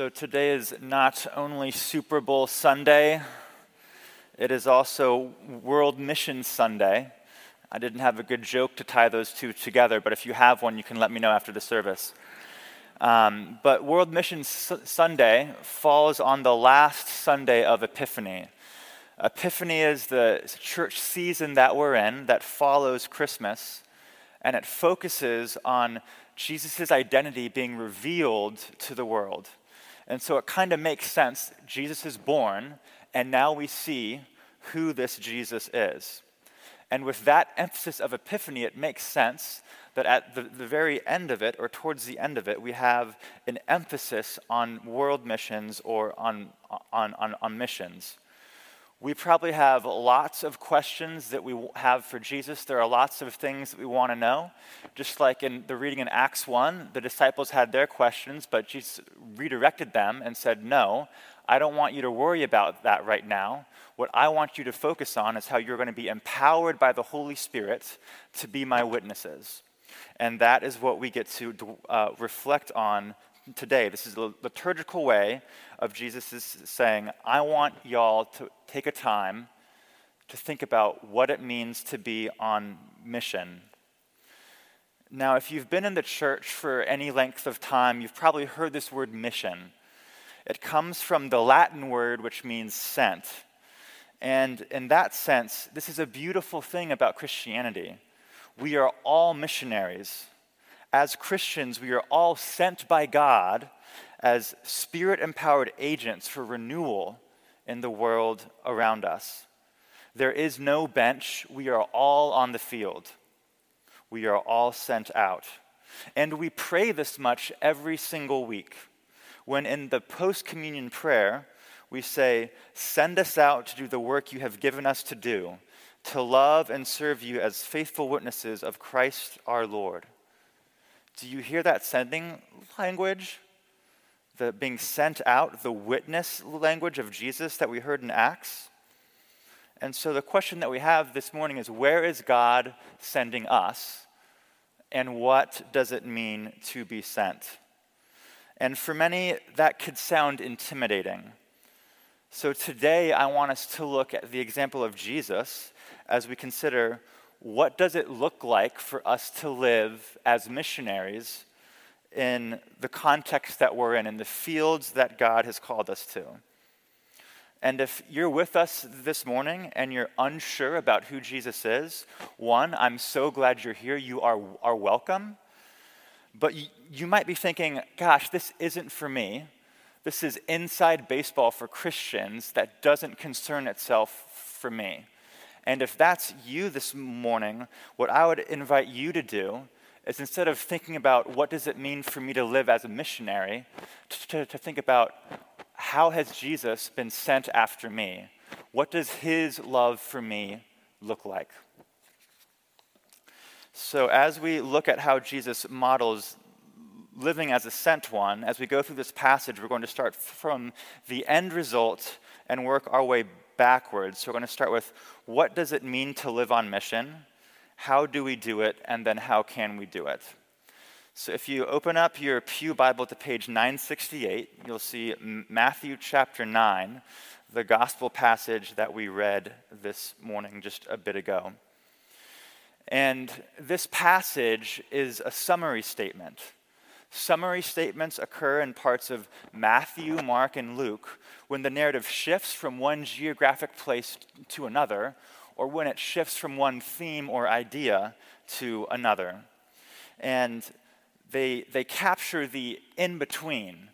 So today is not only Super Bowl Sunday, it is also World Mission Sunday. I didn't have a good joke to tie those two together, but if you have one, you can let me know after the service. Um, but World Mission S- Sunday falls on the last Sunday of Epiphany. Epiphany is the church season that we're in that follows Christmas, and it focuses on Jesus' identity being revealed to the world. And so it kind of makes sense. Jesus is born, and now we see who this Jesus is. And with that emphasis of Epiphany, it makes sense that at the, the very end of it, or towards the end of it, we have an emphasis on world missions or on, on, on, on missions. We probably have lots of questions that we have for Jesus. There are lots of things that we want to know. Just like in the reading in Acts 1, the disciples had their questions, but Jesus redirected them and said, No, I don't want you to worry about that right now. What I want you to focus on is how you're going to be empowered by the Holy Spirit to be my witnesses. And that is what we get to uh, reflect on today. This is a liturgical way of Jesus saying, I want y'all to take a time to think about what it means to be on mission. Now, if you've been in the church for any length of time, you've probably heard this word mission. It comes from the Latin word which means sent. And in that sense, this is a beautiful thing about Christianity. We are all missionaries as Christians, we are all sent by God as spirit empowered agents for renewal in the world around us. There is no bench. We are all on the field. We are all sent out. And we pray this much every single week. When in the post communion prayer, we say, Send us out to do the work you have given us to do, to love and serve you as faithful witnesses of Christ our Lord. Do you hear that sending language? The being sent out, the witness language of Jesus that we heard in Acts? And so the question that we have this morning is where is God sending us? And what does it mean to be sent? And for many, that could sound intimidating. So today, I want us to look at the example of Jesus as we consider what does it look like for us to live as missionaries in the context that we're in, in the fields that God has called us to? And if you're with us this morning and you're unsure about who Jesus is, one, I'm so glad you're here. You are, are welcome. But you, you might be thinking, gosh, this isn't for me. This is inside baseball for Christians that doesn't concern itself for me. And if that's you this morning, what I would invite you to do is instead of thinking about what does it mean for me to live as a missionary, to, to think about how has Jesus been sent after me? What does his love for me look like? So, as we look at how Jesus models living as a sent one, as we go through this passage, we're going to start from the end result and work our way backwards. So we're going to start with what does it mean to live on mission? How do we do it? And then how can we do it? So if you open up your Pew Bible to page 968, you'll see Matthew chapter 9, the gospel passage that we read this morning just a bit ago. And this passage is a summary statement. Summary statements occur in parts of Matthew, Mark, and Luke when the narrative shifts from one geographic place to another, or when it shifts from one theme or idea to another. And they, they capture the in between.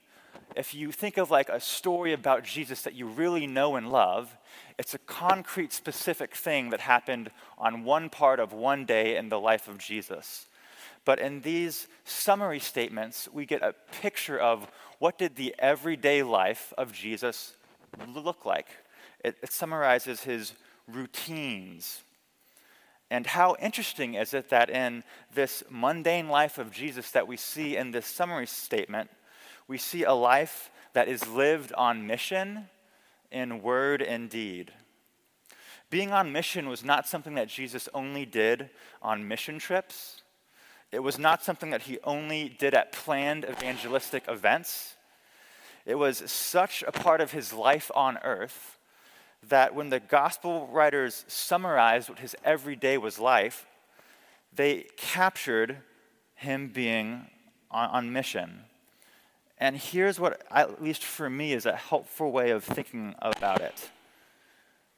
If you think of like a story about Jesus that you really know and love, it's a concrete, specific thing that happened on one part of one day in the life of Jesus. But in these summary statements, we get a picture of what did the everyday life of Jesus look like. It, it summarizes his routines. And how interesting is it that in this mundane life of Jesus that we see in this summary statement, we see a life that is lived on mission in word and deed. Being on mission was not something that Jesus only did on mission trips. It was not something that he only did at planned evangelistic events. It was such a part of his life on earth that when the gospel writers summarized what his everyday was life, they captured him being on, on mission. And here's what, at least for me, is a helpful way of thinking about it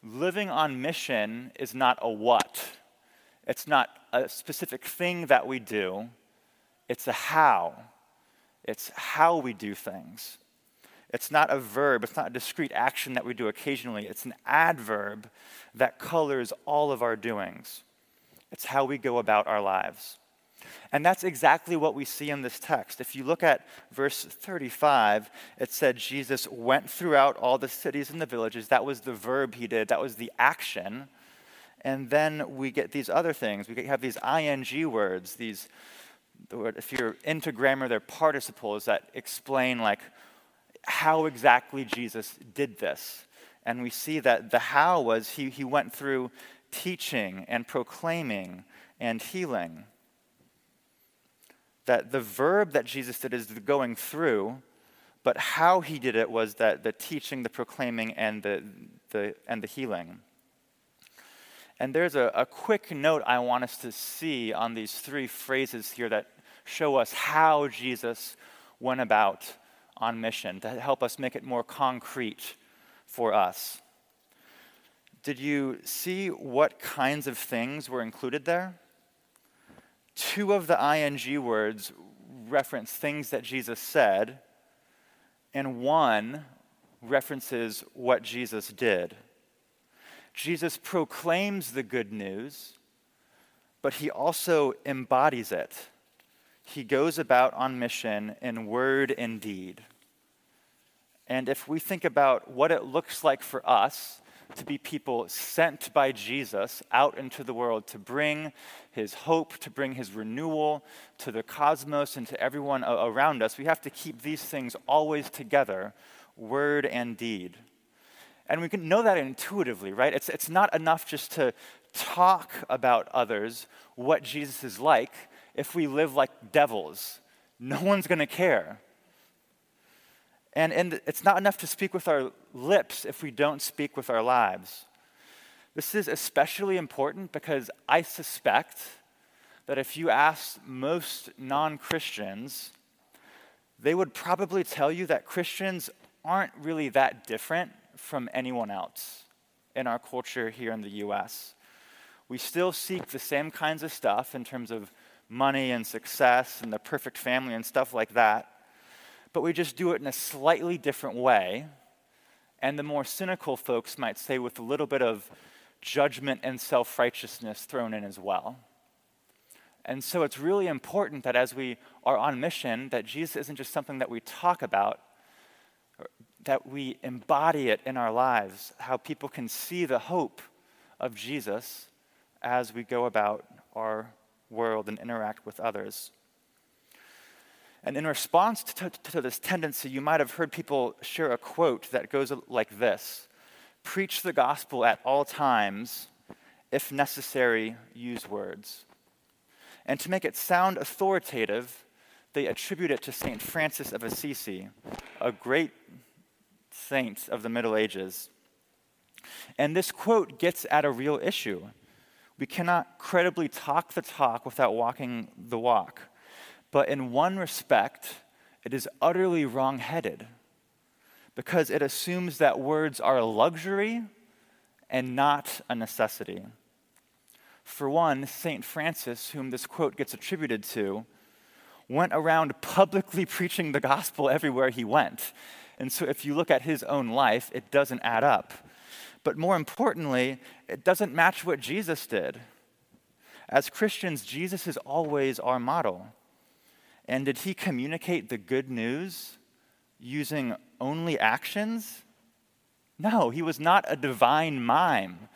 living on mission is not a what, it's not a specific thing that we do, it's a how. It's how we do things. It's not a verb, it's not a discrete action that we do occasionally. It's an adverb that colors all of our doings. It's how we go about our lives. And that's exactly what we see in this text. If you look at verse 35, it said Jesus went throughout all the cities and the villages. That was the verb he did, that was the action. And then we get these other things. We have these ing words, these, if you're into grammar, they're participles that explain like how exactly Jesus did this. And we see that the how was he, he went through teaching and proclaiming and healing that the verb that Jesus did is the going through, but how he did it was that the teaching, the proclaiming, and the, the, and the healing. And there's a, a quick note I want us to see on these three phrases here that show us how Jesus went about on mission to help us make it more concrete for us. Did you see what kinds of things were included there? two of the ing words reference things that Jesus said, and one references what Jesus did. Jesus proclaims the good news, but he also embodies it. He goes about on mission in word and deed. And if we think about what it looks like for us to be people sent by Jesus out into the world to bring his hope, to bring his renewal to the cosmos and to everyone around us, we have to keep these things always together word and deed. And we can know that intuitively, right? It's, it's not enough just to talk about others, what Jesus is like, if we live like devils. No one's going to care. And, and it's not enough to speak with our lips if we don't speak with our lives. This is especially important because I suspect that if you ask most non Christians, they would probably tell you that Christians aren't really that different from anyone else in our culture here in the US. We still seek the same kinds of stuff in terms of money and success and the perfect family and stuff like that but we just do it in a slightly different way. And the more cynical folks might say, with a little bit of judgment and self righteousness thrown in as well. And so it's really important that as we are on mission, that Jesus isn't just something that we talk about, that we embody it in our lives, how people can see the hope of Jesus as we go about our world and interact with others. And in response to, to, this tendency, you might have heard people share a quote that goes like this Preach the gospel at all times, if necessary, use words. And to make it sound authoritative, they attribute it to St. Francis of Assisi, a great saint of the Middle Ages. And this quote gets at a real issue. We cannot credibly talk the talk without walking the walk. But in one respect, it is utterly wrong-headed because it assumes that words are a luxury and not a necessity. For one, St. Francis, whom this quote gets attributed to, went around publicly preaching the gospel everywhere he went. And so if you look at his own life, it doesn't add up. But more importantly, it doesn't match what Jesus did. As Christians, Jesus is always our model. And did he communicate the good news using only actions? No, he was not a divine mime.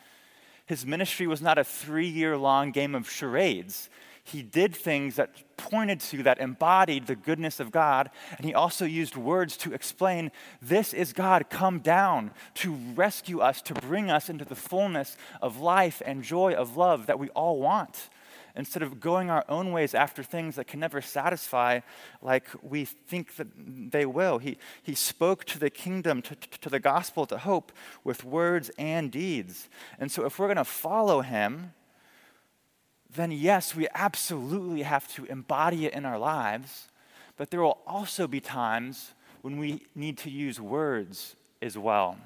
His ministry was not a three year long game of charades. He did things that pointed to, that embodied the goodness of God, and he also used words to explain this is God come down to rescue us, to bring us into the fullness of life and joy of love that we all want. instead of going our own ways after things that can never satisfy like we think that they will. He, he spoke to the kingdom, to, to the gospel, to hope with words and deeds. And so if we're going to follow him, then yes, we absolutely have to embody it in our lives, but there will also be times when we need to use words as well.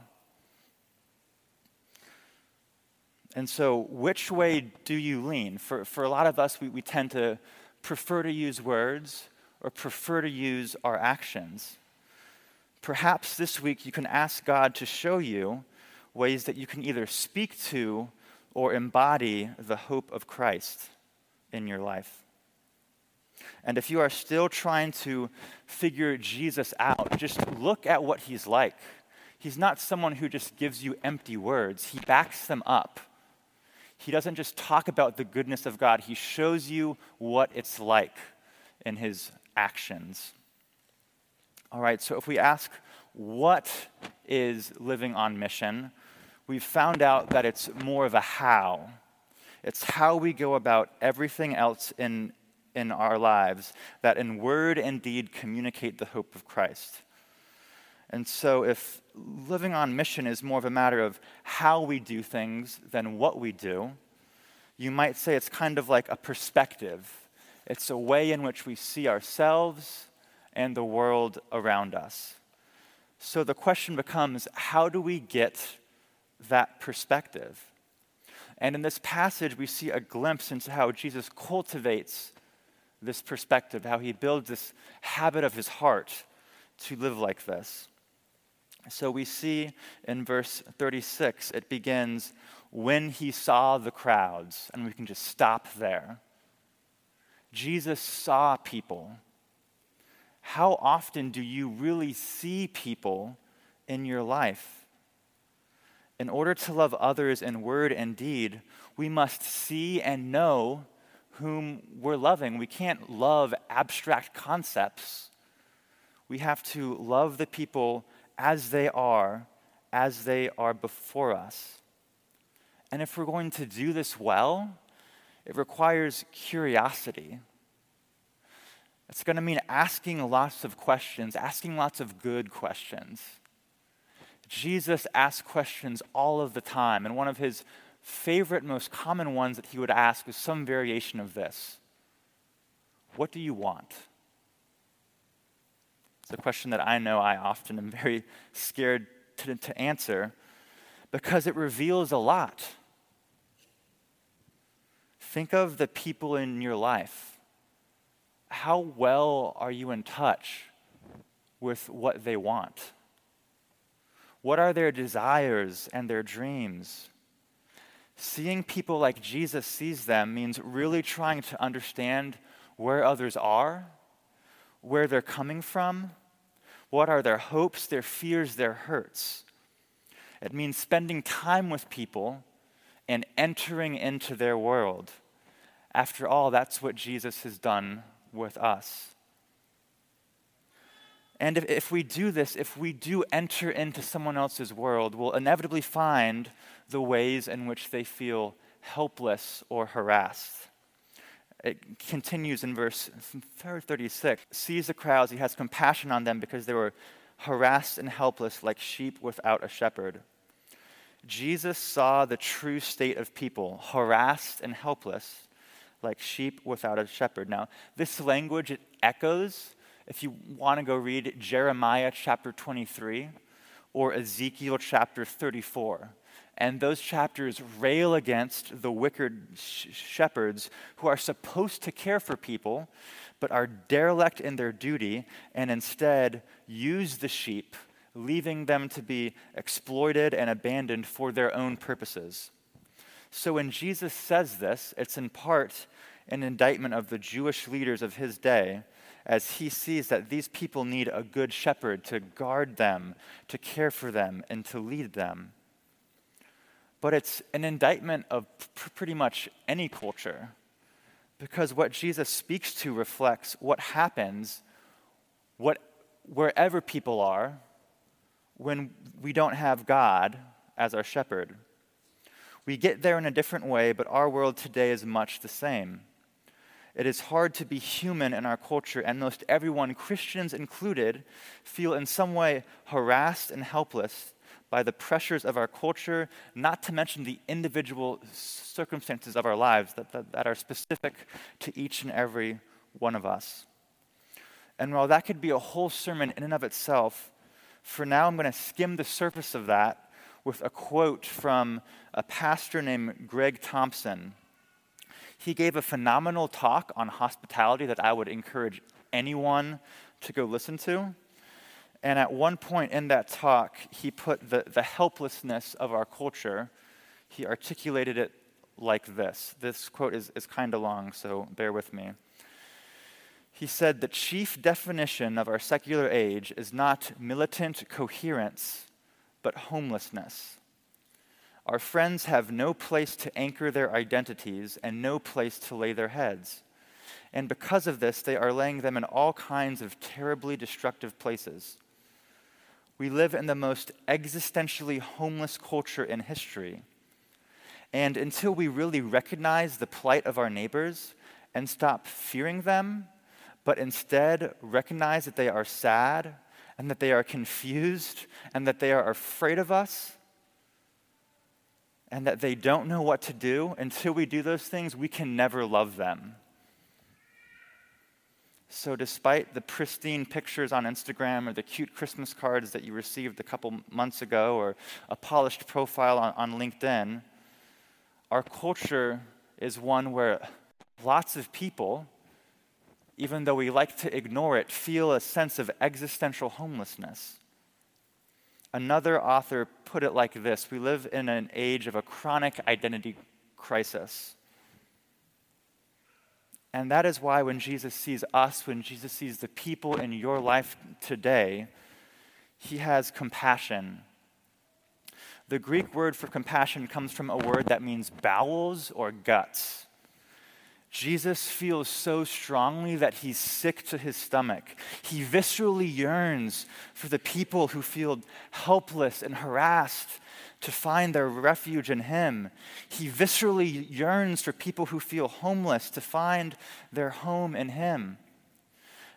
And so, which way do you lean? For, for a lot of us, we, we tend to prefer to use words or prefer to use our actions. Perhaps this week you can ask God to show you ways that you can either speak to or embody the hope of Christ in your life. And if you are still trying to figure Jesus out, just look at what he's like. He's not someone who just gives you empty words, he backs them up he doesn't just talk about the goodness of God, he shows you what it's like in his actions. All right, so if we ask, what is living on mission? We've found out that it's more of a how. It's how we go about everything else in, in our lives that in word and deed communicate the hope of Christ. And so, if living on mission is more of a matter of how we do things than what we do, you might say it's kind of like a perspective. It's a way in which we see ourselves and the world around us. So the question becomes how do we get that perspective? And in this passage, we see a glimpse into how Jesus cultivates this perspective, how he builds this habit of his heart to live like this. So we see in verse 36, it begins, when he saw the crowds, and we can just stop there. Jesus saw people. How often do you really see people in your life? In order to love others in word and deed, we must see and know whom we're loving. We can't love abstract concepts. We have to love the people as they are, as they are before us. And if we're going to do this well, it requires curiosity. It's going to mean asking lots of questions, asking lots of good questions. Jesus asked questions all of the time, and one of his favorite, most common ones that he would ask was some variation of this What do you want? It's a question that I know I often am very scared to, to answer because it reveals a lot. Think of the people in your life. How well are you in touch with what they want? What are their desires and their dreams? Seeing people like Jesus sees them means really trying to understand where others are where they're coming from, what are their hopes, their fears, their hurts. It means spending time with people and entering into their world. After all, that's what Jesus has done with us. And if, if, we do this, if we do enter into someone else's world, we'll inevitably find the ways in which they feel helpless or harassed it continues in verse 36 sees the crowds, he has compassion on them because they were harassed and helpless like sheep without a shepherd. Jesus saw the true state of people, harassed and helpless like sheep without a shepherd. Now, this language it echoes if you want to go read Jeremiah chapter 23 or Ezekiel chapter 34 and those chapters rail against the wicked sh- shepherds who are supposed to care for people, but are derelict in their duty and instead use the sheep, leaving them to be exploited and abandoned for their own purposes. So when Jesus says this, it's in part an indictment of the Jewish leaders of his day as he sees that these people need a good shepherd to guard them, to care for them, and to lead them but it's an indictment of pr- pretty much any culture because what Jesus speaks to reflects what happens what, wherever people are when we don't have God as our shepherd. We get there in a different way, but our world today is much the same. It is hard to be human in our culture, and most everyone, Christians included, feel in some way harassed and helpless by the pressures of our culture, not to mention the individual circumstances of our lives that, that, that, are specific to each and every one of us. And while that could be a whole sermon in and of itself, for now I'm going to skim the surface of that with a quote from a pastor named Greg Thompson. He gave a phenomenal talk on hospitality that I would encourage anyone to go listen to. And at one point in that talk, he put the, the helplessness of our culture, he articulated it like this. This quote is, is kind of long, so bear with me. He said, The chief definition of our secular age is not militant coherence, but homelessness. Our friends have no place to anchor their identities and no place to lay their heads. And because of this, they are laying them in all kinds of terribly destructive places. We live in the most existentially homeless culture in history. And until we really recognize the plight of our neighbors and stop fearing them, but instead recognize that they are sad and that they are confused and that they are afraid of us and that they don't know what to do, until we do those things, we can never love them. So, despite the pristine pictures on Instagram or the cute Christmas cards that you received a couple months ago or a polished profile on, on LinkedIn, our culture is one where lots of people, even though we like to ignore it, feel a sense of existential homelessness. Another author put it like this We live in an age of a chronic identity crisis. And that is why when Jesus sees us, when Jesus sees the people in your life today, he has compassion. The Greek word for compassion comes from a word that means bowels or guts. Jesus feels so strongly that he's sick to his stomach. He viscerally yearns for the people who feel helpless and harassed to find their refuge in him. He viscerally yearns for people who feel homeless to find their home in him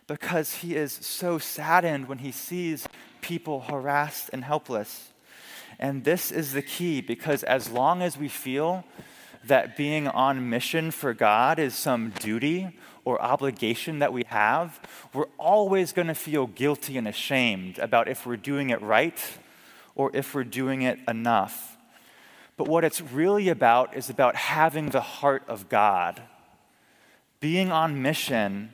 because he is so saddened when he sees people harassed and helpless. And this is the key because as long as we feel that being on mission for God is some duty or obligation that we have, we're always going to feel guilty and ashamed about if we're doing it right or if we're doing it enough. But what it's really about is about having the heart of God. Being on mission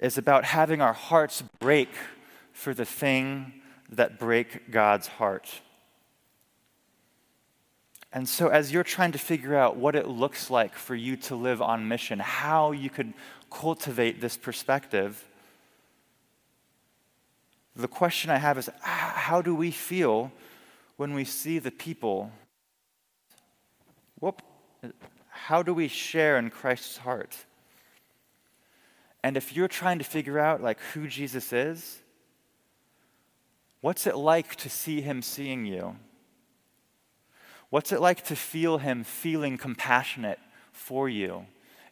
is about having our hearts break for the thing that break God's heart. And so, as you're trying to figure out what it looks like for you to live on mission, how you could cultivate this perspective, the question I have is how do we feel when we see the people? Whoop. How do we share in Christ's heart? And if you're trying to figure out like who Jesus is, what's it like to see him seeing you? What's it like to feel Him feeling compassionate for you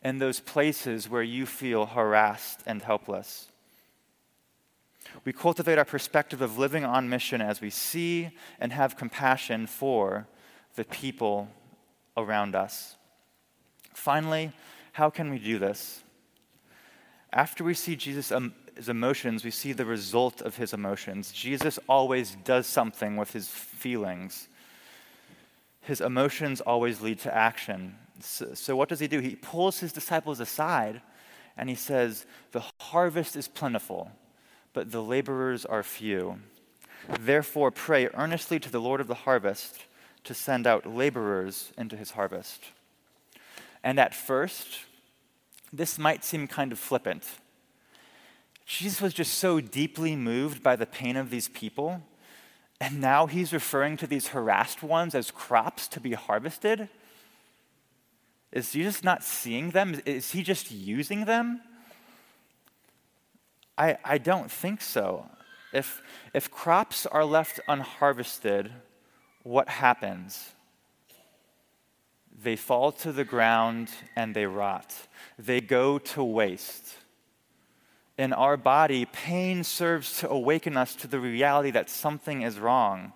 in those places where you feel harassed and helpless? We cultivate our perspective of living on mission as we see and have compassion for the people around us. Finally, how can we do this? After we see Jesus' emotions, we see the result of his emotions. Jesus always does something with his feelings his emotions always lead to action. So, so, what does he do? He pulls his disciples aside and he says, The harvest is plentiful, but the laborers are few. Therefore, pray earnestly to the Lord of the harvest to send out laborers into his harvest. And at first, this might seem kind of flippant. Jesus was just so deeply moved by the pain of these people and now he's referring to these harassed ones as crops to be harvested? Is Jesus not seeing them? Is he just using them? I, I don't think so. If, if crops are left unharvested, what happens? they fall to the ground and they rot. They go to waste. In our body, pain serves to awaken us to the reality that something is wrong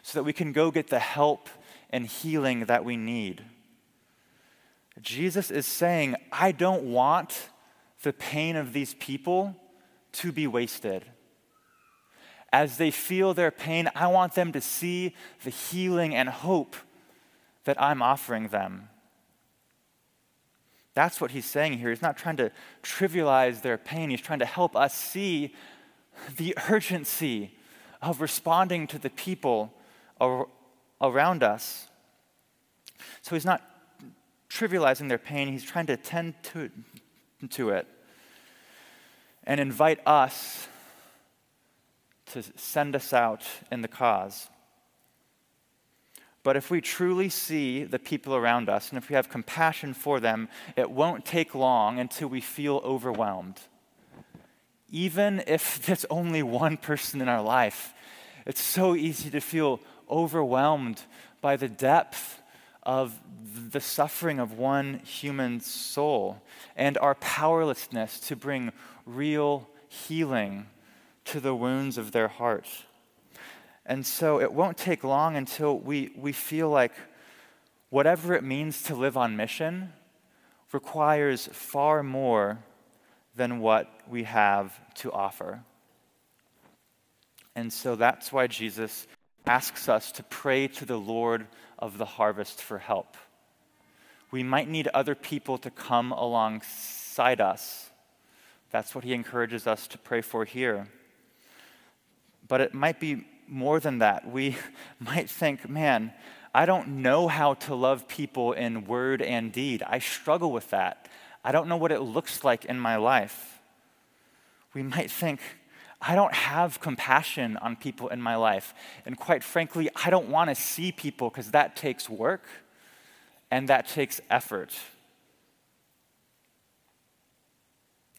so that we can go get the help and healing that we need. Jesus is saying, I don't want the pain of these people to be wasted. As they feel their pain, I want them to see the healing and hope that I'm offering them. That's what he's saying here. He's not trying to trivialize their pain, he's trying to help us see the urgency of responding to the people around us. So he's not trivializing their pain, he's trying to tend to, to it and invite us to send us out in the cause. But if we truly see the people around us and if we have compassion for them, it won't take long until we feel overwhelmed. Even if it's only one person in our life, it's so easy to feel overwhelmed by the depth of the suffering of one human soul and our powerlessness to bring real healing to the wounds of their hearts. And so it won't take long until we, we feel like whatever it means to live on mission requires far more than what we have to offer. And so that's why Jesus asks us to pray to the Lord of the harvest for help. We might need other people to come alongside us. That's what he encourages us to pray for here. But it might be more than that. We might think, man, I don't know how to love people in word and deed. I struggle with that. I don't know what it looks like in my life. We might think, I don't have compassion on people in my life. And quite frankly, I don't want to see people because that takes work and that takes effort.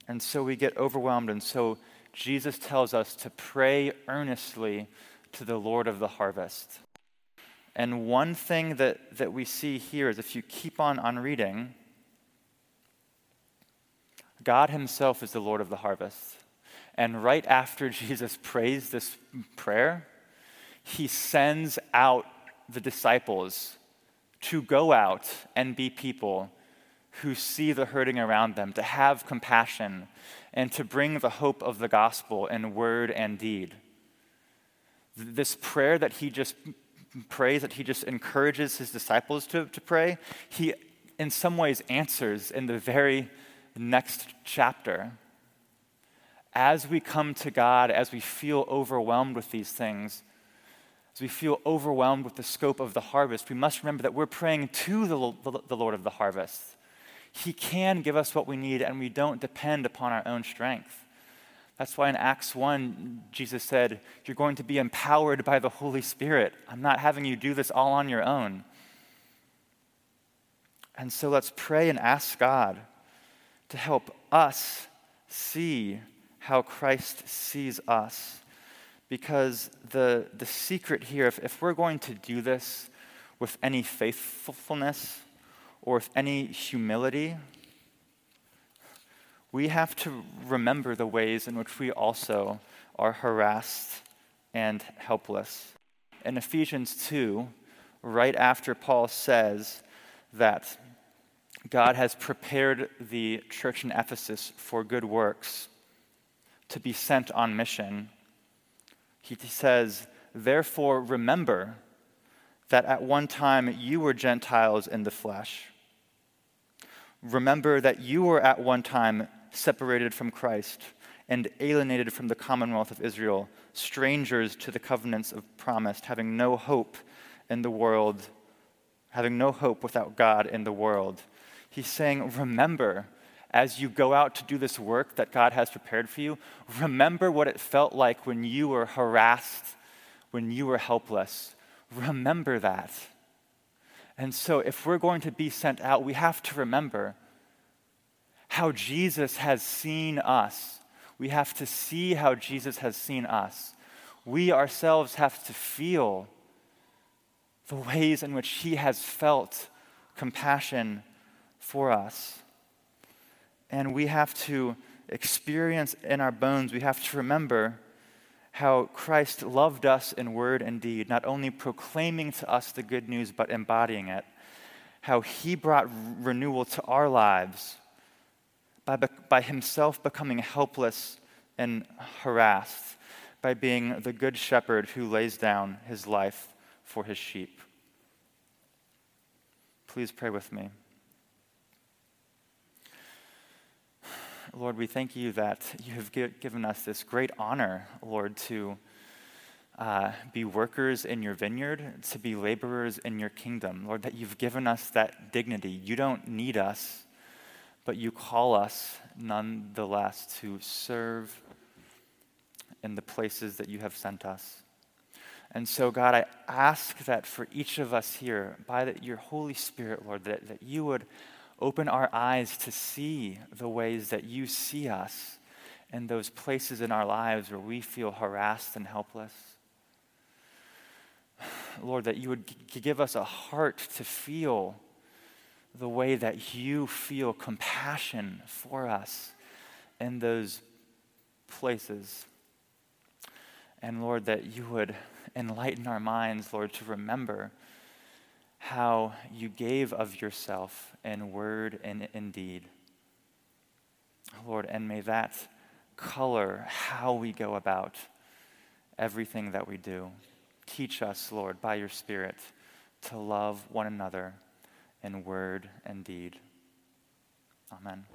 And so we get overwhelmed. And so Jesus tells us to pray earnestly to the Lord of the harvest. And one thing that, that we see here is if you keep on, on reading, God Himself is the Lord of the harvest. And right after Jesus prays this prayer, he sends out the disciples to go out and be people who see the hurting around them, to have compassion, and to bring the hope of the gospel in word and deed. This prayer that he just prays, that he just encourages his disciples to, to pray, he in some ways answers in the very next chapter as we come to God, as we feel overwhelmed with these things, as we feel overwhelmed with the scope of the harvest, we must remember that we're praying to the, the, Lord of the harvest. He can give us what we need, and we don't depend upon our own strength. That's why in Acts 1, Jesus said, You're going to be empowered by the Holy Spirit. I'm not having you do this all on your own. And so let's pray and ask God to help us see how Christ sees us. Because the, the secret here, if, if we're going to do this with any faithfulness or with any humility, we have to remember the ways in which we also are harassed and helpless. In Ephesians 2, right after Paul says that God has prepared the church in Ephesus for good works, to be sent on mission. He says, Therefore, remember that at one time you were Gentiles in the flesh. Remember that you were at one time separated from Christ and alienated from the commonwealth of Israel, strangers to the covenants of promise, having no hope in the world, having no hope without God in the world. He's saying, Remember as you go out to do this work that God has prepared for you, remember what it felt like when you were harassed, when you were helpless. Remember that. And so, if we're going to be sent out, we have to remember how Jesus has seen us. We have to see how Jesus has seen us. We ourselves have to feel the ways in which he has felt compassion for us. And we have to experience in our bones, we have to remember how Christ loved us in word and deed, not only proclaiming to us the good news, but embodying it. How he brought renewal to our lives by, by himself becoming helpless and harassed, by being the good shepherd who lays down his life for his sheep. Please pray with me. Lord, we thank you that you have given us this great honor, Lord, to uh, be workers in your vineyard, to be laborers in your kingdom. Lord, that you've given us that dignity. You don't need us, but you call us nonetheless to serve in the places that you have sent us. And so, God, I ask that for each of us here, by the, your Holy Spirit, Lord, that, that you would Open our eyes to see the ways that you see us in those places in our lives where we feel harassed and helpless. Lord, that you would g- give us a heart to feel the way that you feel compassion for us in those places. And Lord, that you would enlighten our minds, Lord, to remember how you gave of yourself in word and in deed. Lord, and may that color how we go about everything that we do. Teach us, Lord, by your Spirit, to love one another in word and deed. Amen.